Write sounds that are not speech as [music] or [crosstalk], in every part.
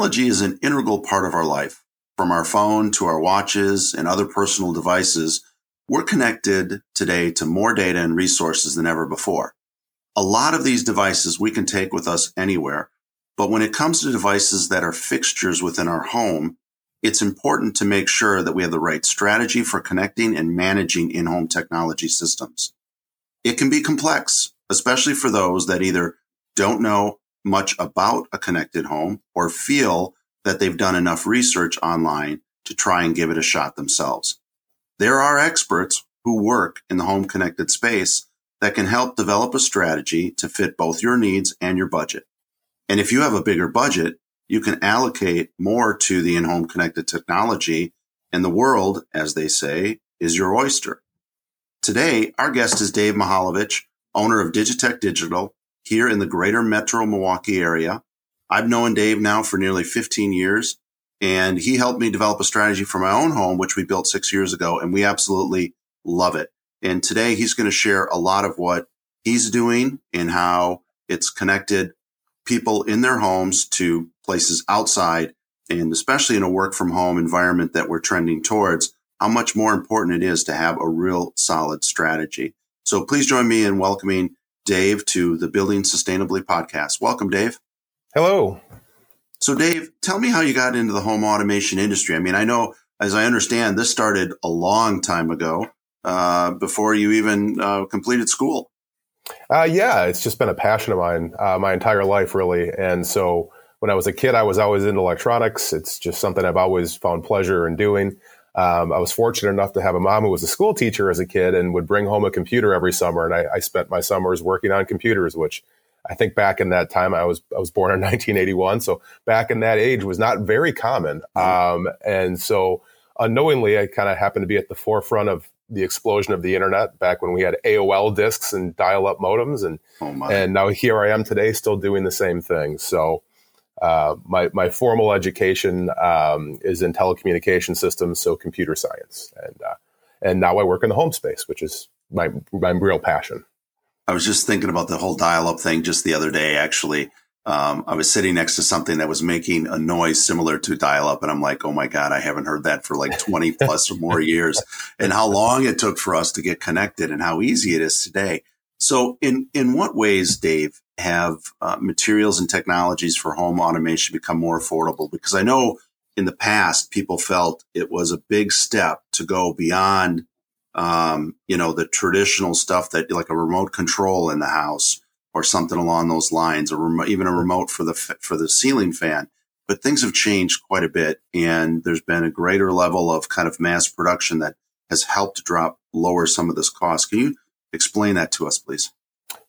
Technology is an integral part of our life. From our phone to our watches and other personal devices, we're connected today to more data and resources than ever before. A lot of these devices we can take with us anywhere, but when it comes to devices that are fixtures within our home, it's important to make sure that we have the right strategy for connecting and managing in-home technology systems. It can be complex, especially for those that either don't know much about a connected home or feel that they've done enough research online to try and give it a shot themselves. There are experts who work in the home connected space that can help develop a strategy to fit both your needs and your budget. And if you have a bigger budget, you can allocate more to the in-home connected technology and the world, as they say, is your oyster. Today, our guest is Dave Mihaljevic, owner of Digitech Digital, here in the greater metro Milwaukee area. I've known Dave now for nearly 15 years, and he helped me develop a strategy for my own home, which we built six years ago, and we absolutely love it. And today he's going to share a lot of what he's doing and how it's connected people in their homes to places outside, and especially in a work from home environment that we're trending towards, how much more important it is to have a real solid strategy. So please join me in welcoming Dave to the Building Sustainably podcast. Welcome, Dave. Hello. So, Dave, tell me how you got into the home automation industry. I mean, I know, as I understand, this started a long time ago, uh, before you even uh, completed school. Uh, yeah, it's just been a passion of mine uh, my entire life, really. And so, when I was a kid, I was always into electronics. It's just something I've always found pleasure in doing. Um, I was fortunate enough to have a mom who was a school teacher as a kid and would bring home a computer every summer. And I, I, spent my summers working on computers, which I think back in that time, I was I was born in [laughs] 1981, so back in that age was not very common. Mm-hmm. Um, and so unknowingly, I kind of happened to be at the forefront of the explosion of the internet back when we had AOL discs and dial-up modems, and oh and now here I am today, still doing the same thing. So uh, my my formal education um, is in telecommunication systems, so computer science, and uh, and now I work in the home space, which is my my real passion. I was just thinking about the whole dial-up thing just the other day. Actually, um, I was sitting next to something that was making a noise similar to dial-up, and I'm like, "Oh my god, I haven't heard that for like [laughs] 20 plus or more years." And how long it took for us to get connected, and how easy it is today. So, in in what ways, Dave, have uh, materials and technologies for home automation become more affordable? Because I know in the past people felt it was a big step to go beyond, um, you know, the traditional stuff that like a remote control in the house or something along those lines, or even a remote for the for the ceiling fan. But things have changed quite a bit, and there's been a greater level of kind of mass production that has helped drop lower some of this cost. Can you explain that to us, please?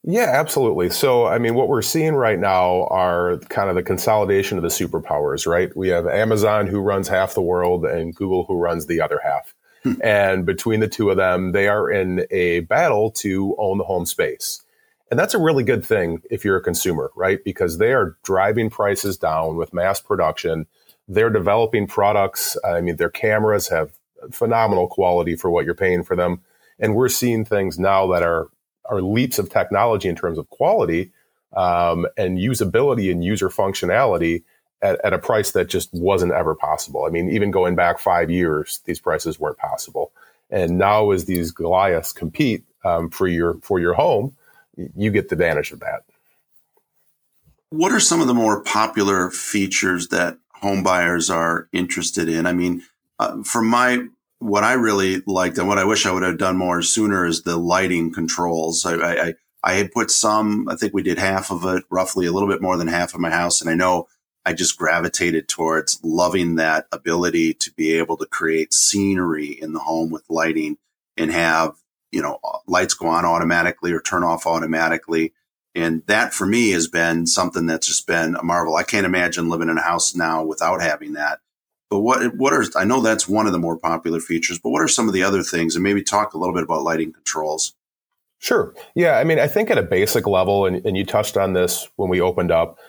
Yeah, absolutely. So, I mean, what we're seeing right now are kind of the consolidation of the superpowers, right? We have Amazon who runs half the world and Google who runs the other half. Hmm. And between the two of them, they are in a battle to own the home space. And that's a really good thing if you're a consumer, right? Because they are driving prices down with mass production. They're developing products. I mean, their cameras have phenomenal quality for what you're paying for them and we're seeing things now that are are leaps of technology in terms of quality um, and usability and user functionality at, at, a price that just wasn't ever possible. I mean, even going back five years, these prices weren't possible. And now, as these Goliaths compete um, for your for your home, you get the advantage of that. What are some of the more popular features that home buyers are interested in? I mean, uh, from my what I really liked and what I wish I would have done more sooner is the lighting controls. I, I, I had put some, I think we did half of it, roughly a little bit more than half of my house. And I know I just gravitated towards loving that ability to be able to create scenery in the home with lighting and have, you know, lights go on automatically or turn off automatically. And that for me has been something that's just been a marvel. I can't imagine living in a house now without having that. But what what are I know that's one of the more popular features, but what are some of the other things? And maybe talk a little bit about lighting controls. Sure. Yeah. I mean, I think at a basic level, and, and you touched on this when we opened up,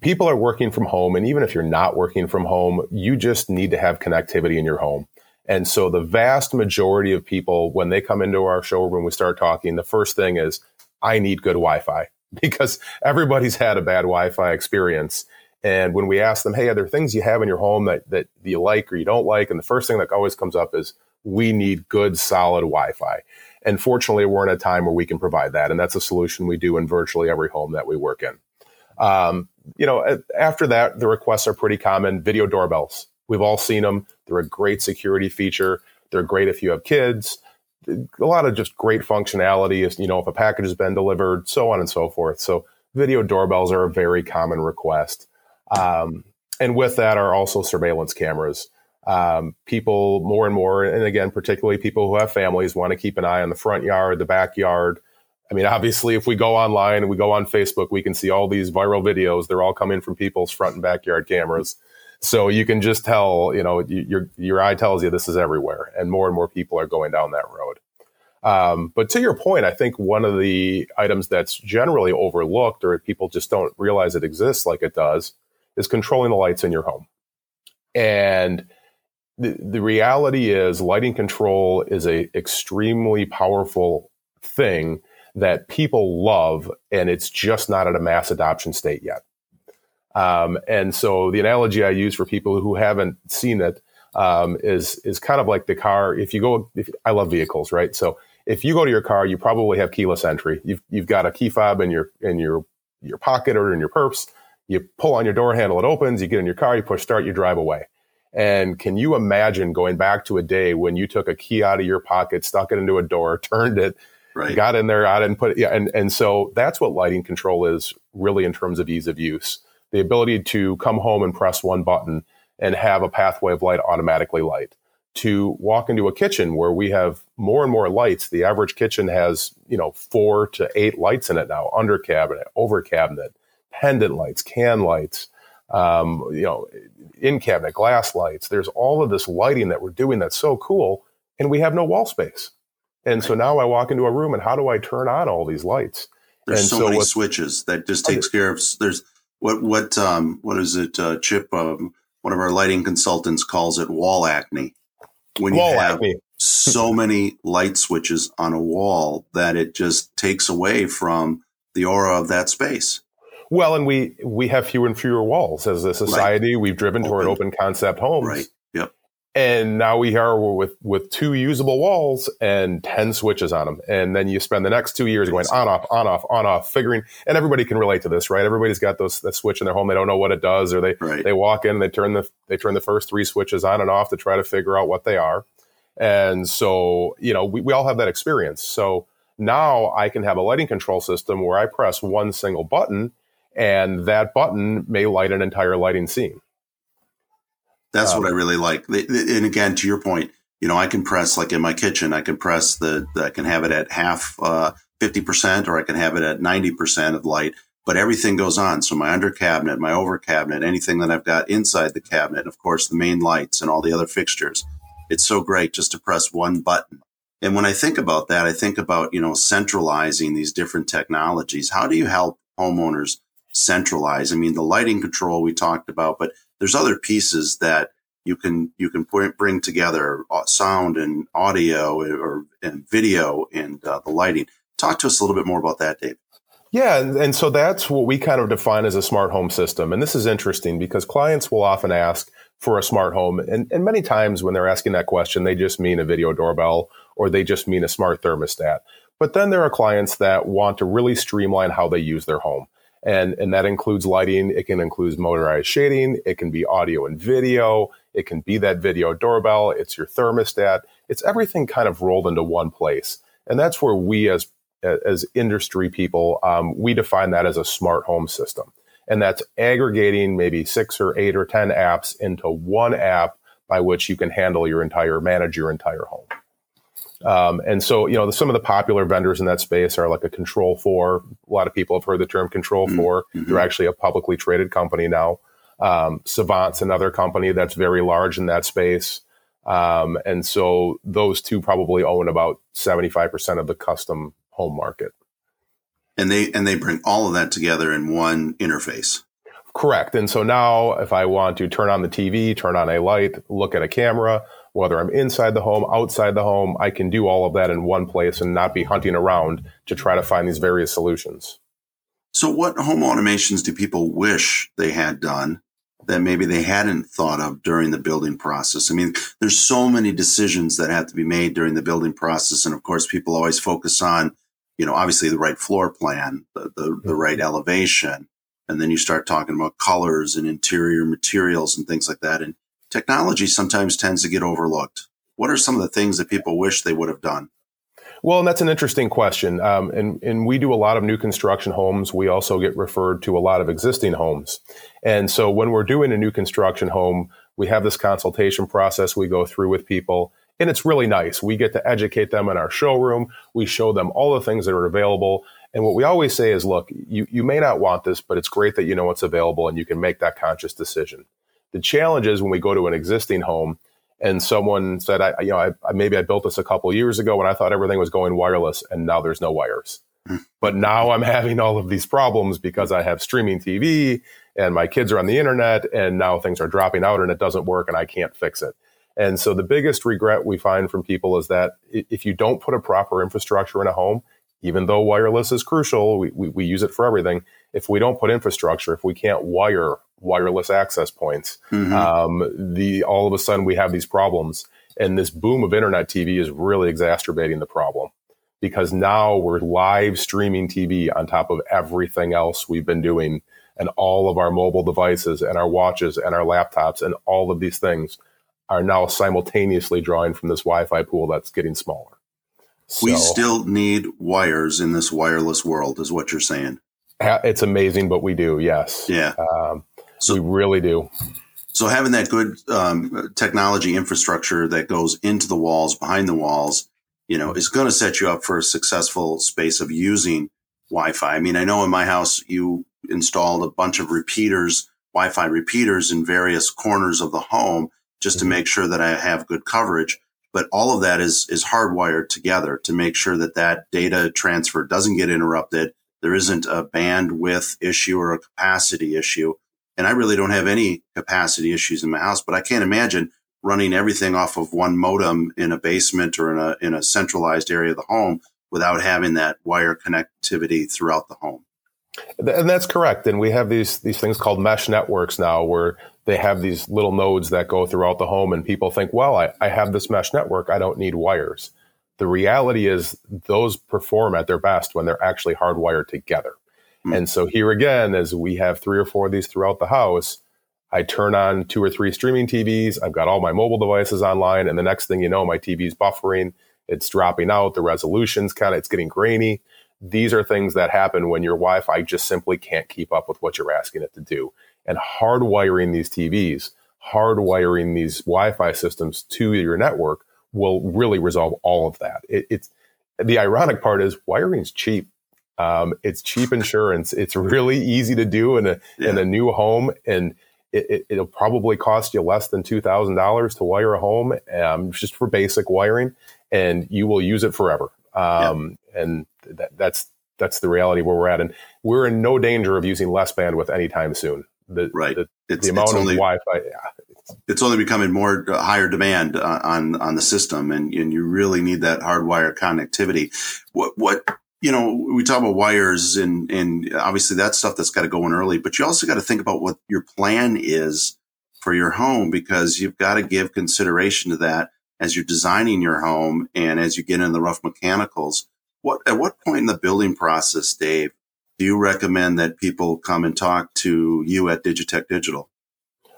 people are working from home. And even if you're not working from home, you just need to have connectivity in your home. And so the vast majority of people, when they come into our showroom, we start talking, the first thing is, I need good Wi Fi [laughs] because everybody's had a bad Wi Fi experience. And when we ask them, hey, are there things you have in your home that, that you like or you don't like? And the first thing that always comes up is we need good, solid Wi Fi. And fortunately, we're in a time where we can provide that. And that's a solution we do in virtually every home that we work in. Um, you know, after that, the requests are pretty common. Video doorbells. We've all seen them. They're a great security feature. They're great if you have kids. A lot of just great functionality is, you know, if a package has been delivered, so on and so forth. So video doorbells are a very common request. Um, and with that are also surveillance cameras. Um, people more and more, and again, particularly people who have families, want to keep an eye on the front yard, the backyard. I mean, [laughs] obviously, if we go online and we go on Facebook, we can see all these viral videos. They're all coming from people's front and backyard cameras. So you can just tell, you know, your your eye tells you this is everywhere, and more and more people are going down that road. Um, but to your point, I think one of the items that's generally overlooked, or people just don't realize it exists like it does, is controlling the lights in your home. And the, the reality is, lighting control is a extremely powerful thing that people love, and it's just not at a mass adoption state yet. Um, and so the analogy I use for people who haven't seen it um, is is kind of like the car. If you go, if, I love vehicles, right? So if you go to your car, you probably have keyless entry. You've you've got a key fob in your in your your pocket or in your purse. You pull on your door handle, it opens. You get in your car, you push start, you drive away. And can you imagine going back to a day when you took a key out of your pocket, stuck it into a door, [laughs] turned it, right. got in there, out and put it, yeah, and and so that's what lighting control is really in terms of ease of use the ability to come home and press one button and have a pathway of light automatically light to walk into a kitchen where we have more and more lights the average kitchen has you know four to eight lights in it now under cabinet over cabinet pendant lights can lights um, you know in cabinet glass lights there's all of this lighting that we're doing that's so cool and we have no wall space and so now i walk into a room and how do i turn on all these lights there's and so, so many switches that just takes care of there's what what um, what is it? Uh, Chip, um, one of our lighting consultants calls it wall acne. When wall you have acne. so [laughs] many light switches on a wall that it just takes away from the aura of that space. Well, and we we have fewer and fewer walls as a society. Right. We've driven open. toward open concept homes. Right. Yep and now we are with with two usable walls and 10 switches on them and then you spend the next two years going on off on off on off figuring and everybody can relate to this right everybody's got those that switch in their home they don't know what it does or they right. they walk in they turn the they turn the first three switches on and off to try to figure out what they are and so you know we, we all have that experience so now i can have a lighting control system where i press one single button and that button may light an entire lighting scene that's um, what I really like. And again, to your point, you know, I can press like in my kitchen, I can press the, I can have it at half, uh, 50% or I can have it at 90% of light, but everything goes on. So my under cabinet, my over cabinet, anything that I've got inside the cabinet, of course, the main lights and all the other fixtures. It's so great just to press one button. And when I think about that, I think about, you know, centralizing these different technologies. How do you help homeowners centralize? I mean, the lighting control we talked about, but there's other pieces that you can you can bring together uh, sound and audio or and video and uh, the lighting. Talk to us a little bit more about that, Dave. Yeah, and, and so that's what we kind of define as a smart home system. And this is interesting because clients will often ask for a smart home. And, and many times when they're asking that question, they just mean a video doorbell or they just mean a smart thermostat. But then there are clients that want to really streamline how they use their home and and that includes lighting it can include motorized shading it can be audio and video it can be that video doorbell it's your thermostat it's everything kind of rolled into one place. And that's where we as as industry people um, we define that as a smart home system. And that's aggregating maybe six or eight or ten apps into one app by which you can handle your entire manage your entire home um, and so, you know, the, some of the popular vendors in that space are like a Control 4. A lot of people have heard the term Control mm-hmm. 4. Mm-hmm. They're actually a publicly traded company now. Um, Savant's another company that's very large in that space. Um, and so those two probably own about 75% of the custom home market. And they and they bring all of that together in one interface. Correct. And so now if I want to turn on the TV, turn on a light, look at a camera, whether I'm inside the home, outside the home, I can do all of that in one place and not be hunting around to try to find these various solutions. So, what home automations do people wish they had done that maybe they hadn't thought of during the building process? I mean, there's so many decisions that have to be made during the building process. And of course, people always focus on, you know, obviously the right floor plan, the, the, the right elevation. And then you start talking about colors and interior materials and things like that. And technology sometimes tends to get overlooked. What are some of the things that people wish they would have done? Well, and that's an interesting question. Um, and, and we do a lot of new construction homes. We also get referred to a lot of existing homes. And so when we're doing a new construction home, we have this consultation process we go through with people. And it's really nice. We get to educate them in our showroom. We show them all the things that are available. And what we always say is, look, you, you may not want this, but it's great that you know what's available and you can make that conscious decision. The challenge is when we go to an existing home, and someone said, I, you know, I, I, maybe I built this a couple years ago when I thought everything was going wireless, and now there's no wires. Hmm. but now I'm [laughs] having all of these problems because I have streaming TV and my kids are on the internet, and now things are dropping out and it doesn't work, and I can't fix it. And so the biggest regret we find from people is that if you don't put a proper infrastructure in a home, even though wireless is crucial, we, we, we use it for everything. If we don't put infrastructure, if we can't wire wireless access points. Mm-hmm. Um, the all of a sudden we have these problems, and this boom of internet TV is really exacerbating the problem because now we're live streaming TV on top of everything else we've been doing, and all of our mobile devices and our watches and our laptops and all of these things are now simultaneously drawing from this Wi-Fi pool that's getting smaller. So, we still need wires in this wireless world, is what you're saying. It's amazing, but we do, yes. Yeah. Um, so, we really do. So having that good um, technology infrastructure that goes into the walls, behind the walls, you know, is going to set you up for a successful space of using Wi-Fi. I mean, I know in my house you installed a bunch of repeaters, Wi-Fi repeaters in various corners of the home just mm-hmm. to make sure that I have good coverage. But all of that is is hardwired together to make sure that that data transfer doesn't get interrupted. There isn't a bandwidth issue or a capacity issue and I really don't have any capacity issues in my house, but I can't imagine running everything off of one modem in a basement or in a, in a centralized area of the home without having that wire connectivity throughout the home. And that's correct. And we have these these things called mesh networks now where they have these little nodes that go throughout the home and people think, well, I, I have this mesh network, I don't need wires. The reality is those perform at their best when they're actually hardwired together. Mm. And so here again, as we have three or four of these throughout the house, I turn on two or three streaming TVs. I've got all my mobile devices online, and the next thing you know, my TV's buffering. It's dropping out. The resolution's kind of it's getting grainy. These are things that happen when your Wi-Fi just simply can't keep up with what you're asking it to do. And hardwiring these TVs, hardwiring these Wi-Fi systems to your network will really resolve all of that. It, it's the ironic part is wiring's cheap. Um, it's cheap [laughs] insurance. It's really easy to do in a yeah. in a new home, and it, will it, probably cost you less than two thousand dollars to wire a home, um, just for basic wiring, and you will use it forever. Um, yeah. And that, that's that's the reality where we're at, and we're in no danger of using less bandwidth anytime soon. The, right. The, the amount of only, Wi-Fi, yeah, it's only becoming more uh, higher demand uh, on on the system, and, and you really need that hardwire connectivity. What what you know, we talk about wires and, and obviously that stuff that's got to go in early, but you also got to think about what your plan is for your home because you've got to give consideration to that as you're designing your home and as you get in the rough mechanicals. What, at what point in the building process, Dave, do you recommend that people come and talk to you at Digitech Digital?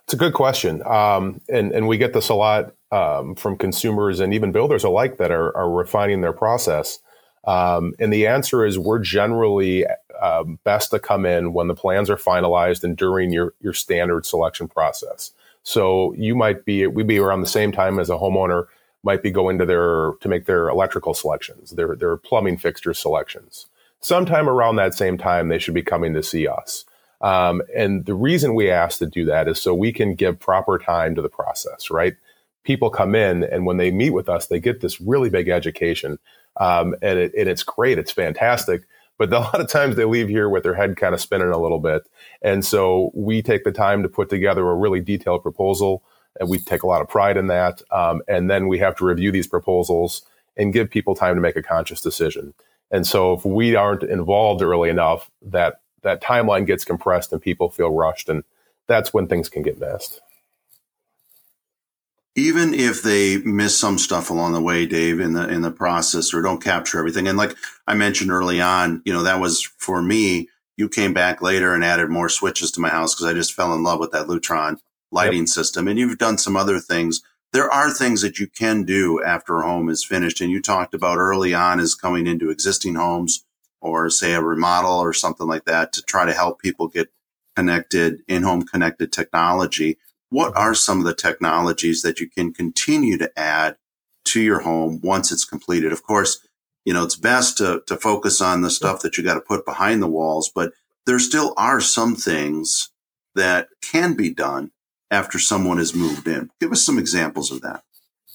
It's a good question. Um, and, and we get this a lot um, from consumers and even builders alike that are, are refining their process. Um, and the answer is we're generally um, best to come in when the plans are finalized and during your, your standard selection process. So you might be, we'd be around the same time as a homeowner might be going to their, to make their electrical selections, their, their plumbing fixture selections. Sometime around that same time, they should be coming to see us. Um, and the reason we ask to do that is so we can give proper time to the process, right? People come in and when they meet with us, they get this really big education um, and, it, and it's great. It's fantastic. But [laughs] a lot of times they leave here with their head kind of spinning a little bit. And so we take the time to put together a really detailed proposal. And we take a lot of pride in that. Um, and then we have to review these proposals and give people time to make a conscious decision. And so if we aren't involved early enough, that that timeline gets compressed and people feel rushed, and that's when things can get missed. Even if they miss some stuff along the way, Dave, in the in the process, or don't capture everything, and like I mentioned early on, you know that was for me. You came back later and added more switches to my house because I just fell in love with that Lutron lighting yep. system, and you've done some other things there are things that you can do after a home is finished. And you talked about early on is coming into existing homes or say a remodel or something like that to try to help people get connected in home connected technology. What are some of the technologies that you can continue to add to your home once it's completed? Of course, you know, it's best to, to focus on the stuff that you got to put behind the walls, but there still are some things that can be done after someone has moved in. Give us some examples of that.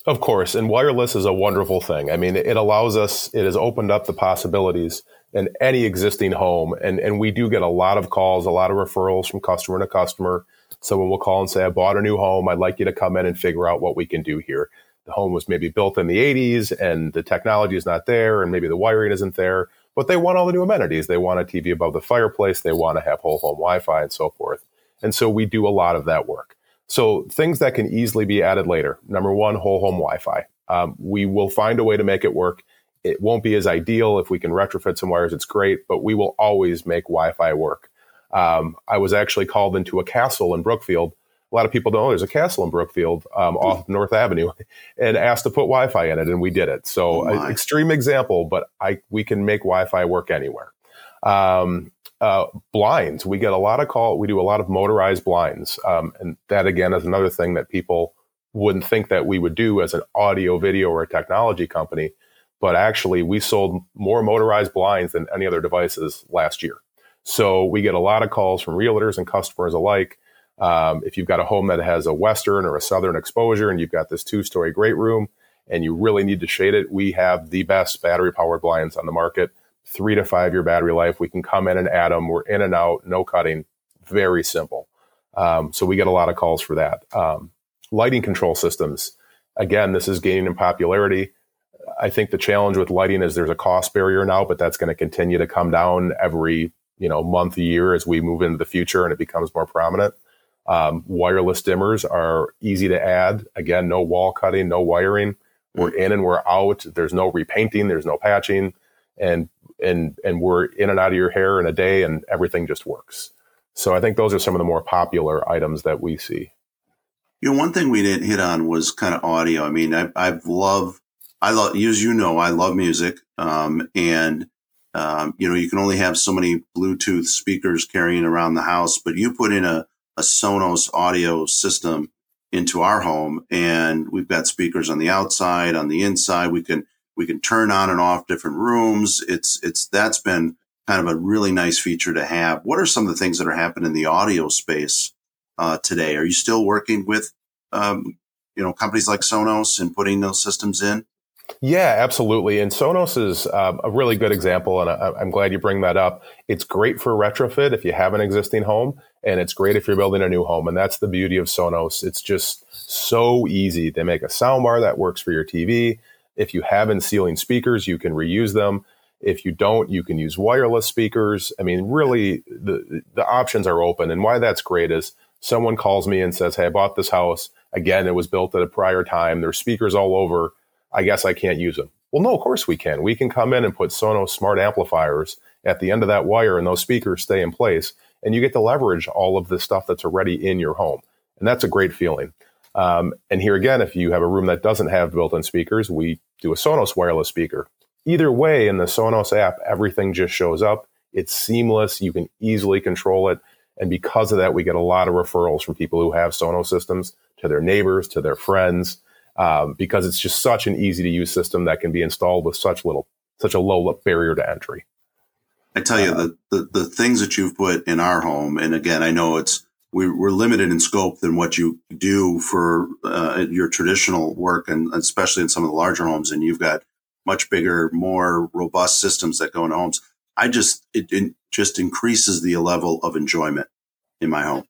Of course, and wireless is a wonderful thing. I mean, it allows us, it has opened up the possibilities in any existing home. And, and we do get a lot of calls, a lot of referrals from customer to customer. Someone will call and say, I bought a new home. I'd like you to come in and figure out what we can do here. The home was maybe built in the 80s and the technology is not there, and maybe the wiring isn't there, but they want all the new amenities. They want a TV above the fireplace, they want to have whole home Wi Fi and so forth. And so we do a lot of that work. So things that can easily be added later. Number one, whole home Wi-Fi. Um, we will find a way to make it work. It won't be as ideal if we can retrofit some wires. It's great, but we will always make Wi-Fi work. Um, I was actually called into a castle in Brookfield. A lot of people don't know there's a castle in Brookfield um, off North Avenue, [laughs] and asked to put Wi-Fi in it, and we did it. So, oh extreme example, but I we can make Wi-Fi work anywhere. Um, uh, blinds. We get a lot of call. We do a lot of motorized blinds, um, and that again is another thing that people wouldn't think that we would do as an audio, video, or a technology company. But actually, we sold more motorized blinds than any other devices last year. So we get a lot of calls from realtors and customers alike. Um, if you've got a home that has a western or a southern exposure, and you've got this two-story great room, and you really need to shade it, we have the best battery-powered blinds on the market three to five year battery life. We can come in and add them. We're in and out, no cutting. Very simple. Um, so we get a lot of calls for that. Um, lighting control systems. Again, this is gaining in popularity. I think the challenge with lighting is there's a cost barrier now, but that's going to continue to come down every you know month, year as we move into the future and it becomes more prominent. Um, wireless dimmers are easy to add. Again, no wall cutting, no wiring. We're in and we're out. There's no repainting. There's no patching, and and and we're in and out of your hair in a day and everything just works. So I think those are some of the more popular items that we see. You know, one thing we didn't hit on was kind of audio. I mean, I, I've love, I love, as you know, I love music. Um, and, um, you know, you can only have so many Bluetooth speakers carrying around the house, but you put in a, a Sonos audio system into our home and we've got speakers on the outside, on the inside. We can, we can turn on and off different rooms. It's it's that's been kind of a really nice feature to have. What are some of the things that are happening in the audio space uh, today? Are you still working with um, you know companies like Sonos and putting those systems in? Yeah, absolutely. And Sonos is um, a really good example, and I, am glad you bring that up. It's great for retrofit if you have an existing home, and it's great if you're building a new home. And that's the beauty of Sonos. It's just so easy. They make a soundbar that works for your TV. If you have in ceiling speakers, you can reuse them. If you don't, you can use wireless speakers. I mean, really, the the options are open. And why that's great is someone calls me and says, "Hey, I bought this house. Again, it was built at a prior time. There's speakers all over. I guess I can't use them." Well, no, of course we can. We can come in and put Sonos smart amplifiers at the end of that wire, and those speakers stay in place, and you get to leverage all of the stuff that's already in your home, and that's a great feeling. Um, and here again, if you have a room that doesn't have built-in speakers, we do a Sonos wireless speaker. Either way, in the Sonos app, everything just shows up. It's seamless. You can easily control it. And because of that, we get a lot of referrals from people who have Sonos systems to their neighbors, to their friends, um, because it's just such an easy to use system that can be installed with such little, such a low barrier to entry. I tell you, uh, the, the, the things that you've put in our home, and again, I know it's we're limited in scope than what you do for uh, your traditional work, and especially in some of the larger homes. And you've got much bigger, more robust systems that go into homes. I just it, it just increases the level of enjoyment in my home.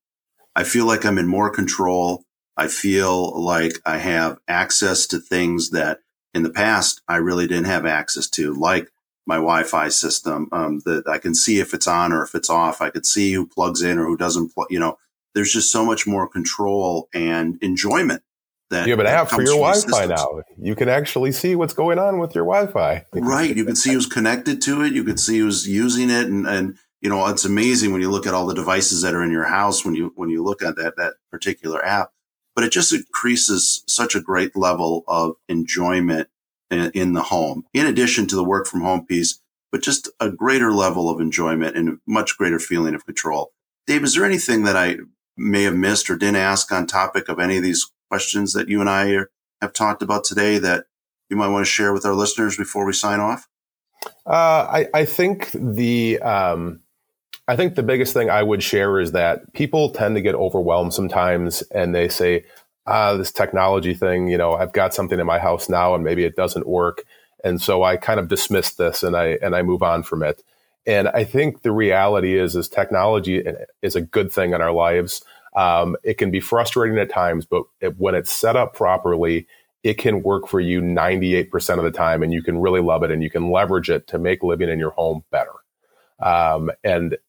I feel like I'm in more control. I feel like I have access to things that in the past I really didn't have access to, like my Wi-Fi system. Um, that I can see if it's on or if it's off. I could see who plugs in or who doesn't. Plug, you know, there's just so much more control and enjoyment. That you have an app for your Wi-Fi now. You can actually see what's going on with your Wi-Fi. right. You can see who's connected to it. You can see who's using it, and and you know it's amazing when you look at all the devices that are in your house when you when you look at that that particular app. But it just increases such a great level of enjoyment in, in the home, in addition to the work from home piece, but just a greater level of enjoyment and a much greater feeling of control. Dave, is there anything that I may have missed or didn't ask on topic of any of these questions that you and I are, have talked about today that you might want to share with our listeners before we sign off? Uh, I, I, think the um, I think the biggest thing I would share is that people tend to get overwhelmed sometimes, and they say, "Ah, this technology thing, you know, I've got something in my house now, and maybe it doesn't work." And so I kind of dismiss this, and I and I move on from it. And I think the reality is, is technology is a good thing in our lives. Um, it can be frustrating at times, but it, when it's set up properly, it can work for you 98% of the time and you can really love it and you can leverage it to make living in your home better. Um, and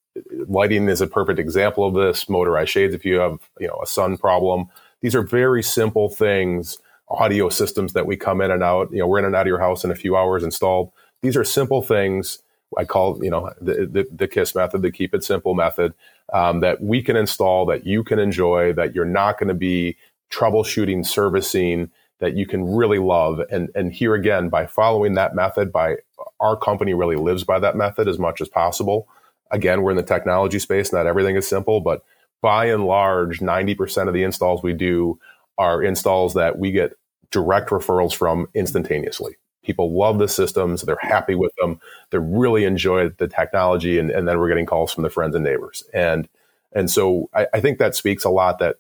lighting is a perfect example of this. Motorized shades, if you have, you know, a sun problem, these are very simple things, audio systems that we come in and out, you know, we're in and out of your house in a few hours installed. These are simple things. I call, you know, the, the, the KISS method, the keep it simple method um, that we can install, that you can enjoy, that you're not going to be troubleshooting, servicing, that you can really love. And and here again, by following that method, by our company really lives by that method as much as possible. Again, we're in the technology space, not everything is simple, but by and large, 90% of the installs we do are installs that we get direct referrals from instantaneously. People love the systems, they're happy with them, they really enjoy the technology, and, and then we're getting calls from the friends and neighbors. And and so I, I think that speaks a lot that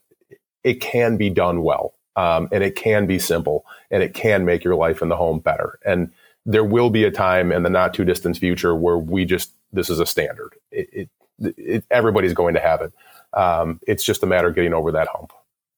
it can be done well. Um, and it can be simple and it can make your life in the home better. And there will be a time in the not too distant future where we just, this is a standard. It, it, it, everybody's going to have it. Um, it's just a matter of getting over that hump.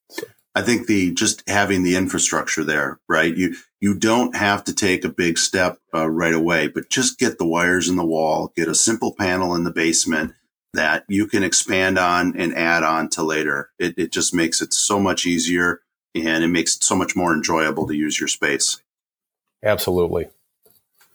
So. I think the just having the infrastructure there, right? You you don't have to take a big step uh, right away, but just get the wires in the wall, get a simple panel in the basement that you can expand on and add on to later. It, it just makes it so much easier and it makes it so much more enjoyable to use your space. Absolutely.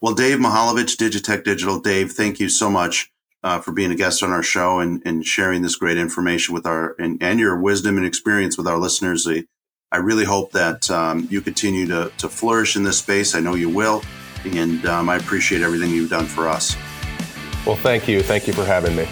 Well, Dave Mihaljevic, Digitech Digital. Dave, thank you so much uh, for being a guest on our show and, and sharing this great information with our and, and your wisdom and experience with our listeners. I, I really hope that um, you continue to, to flourish in this space. I know you will. And um, I appreciate everything you've done for us. Well, thank you. Thank you for having me.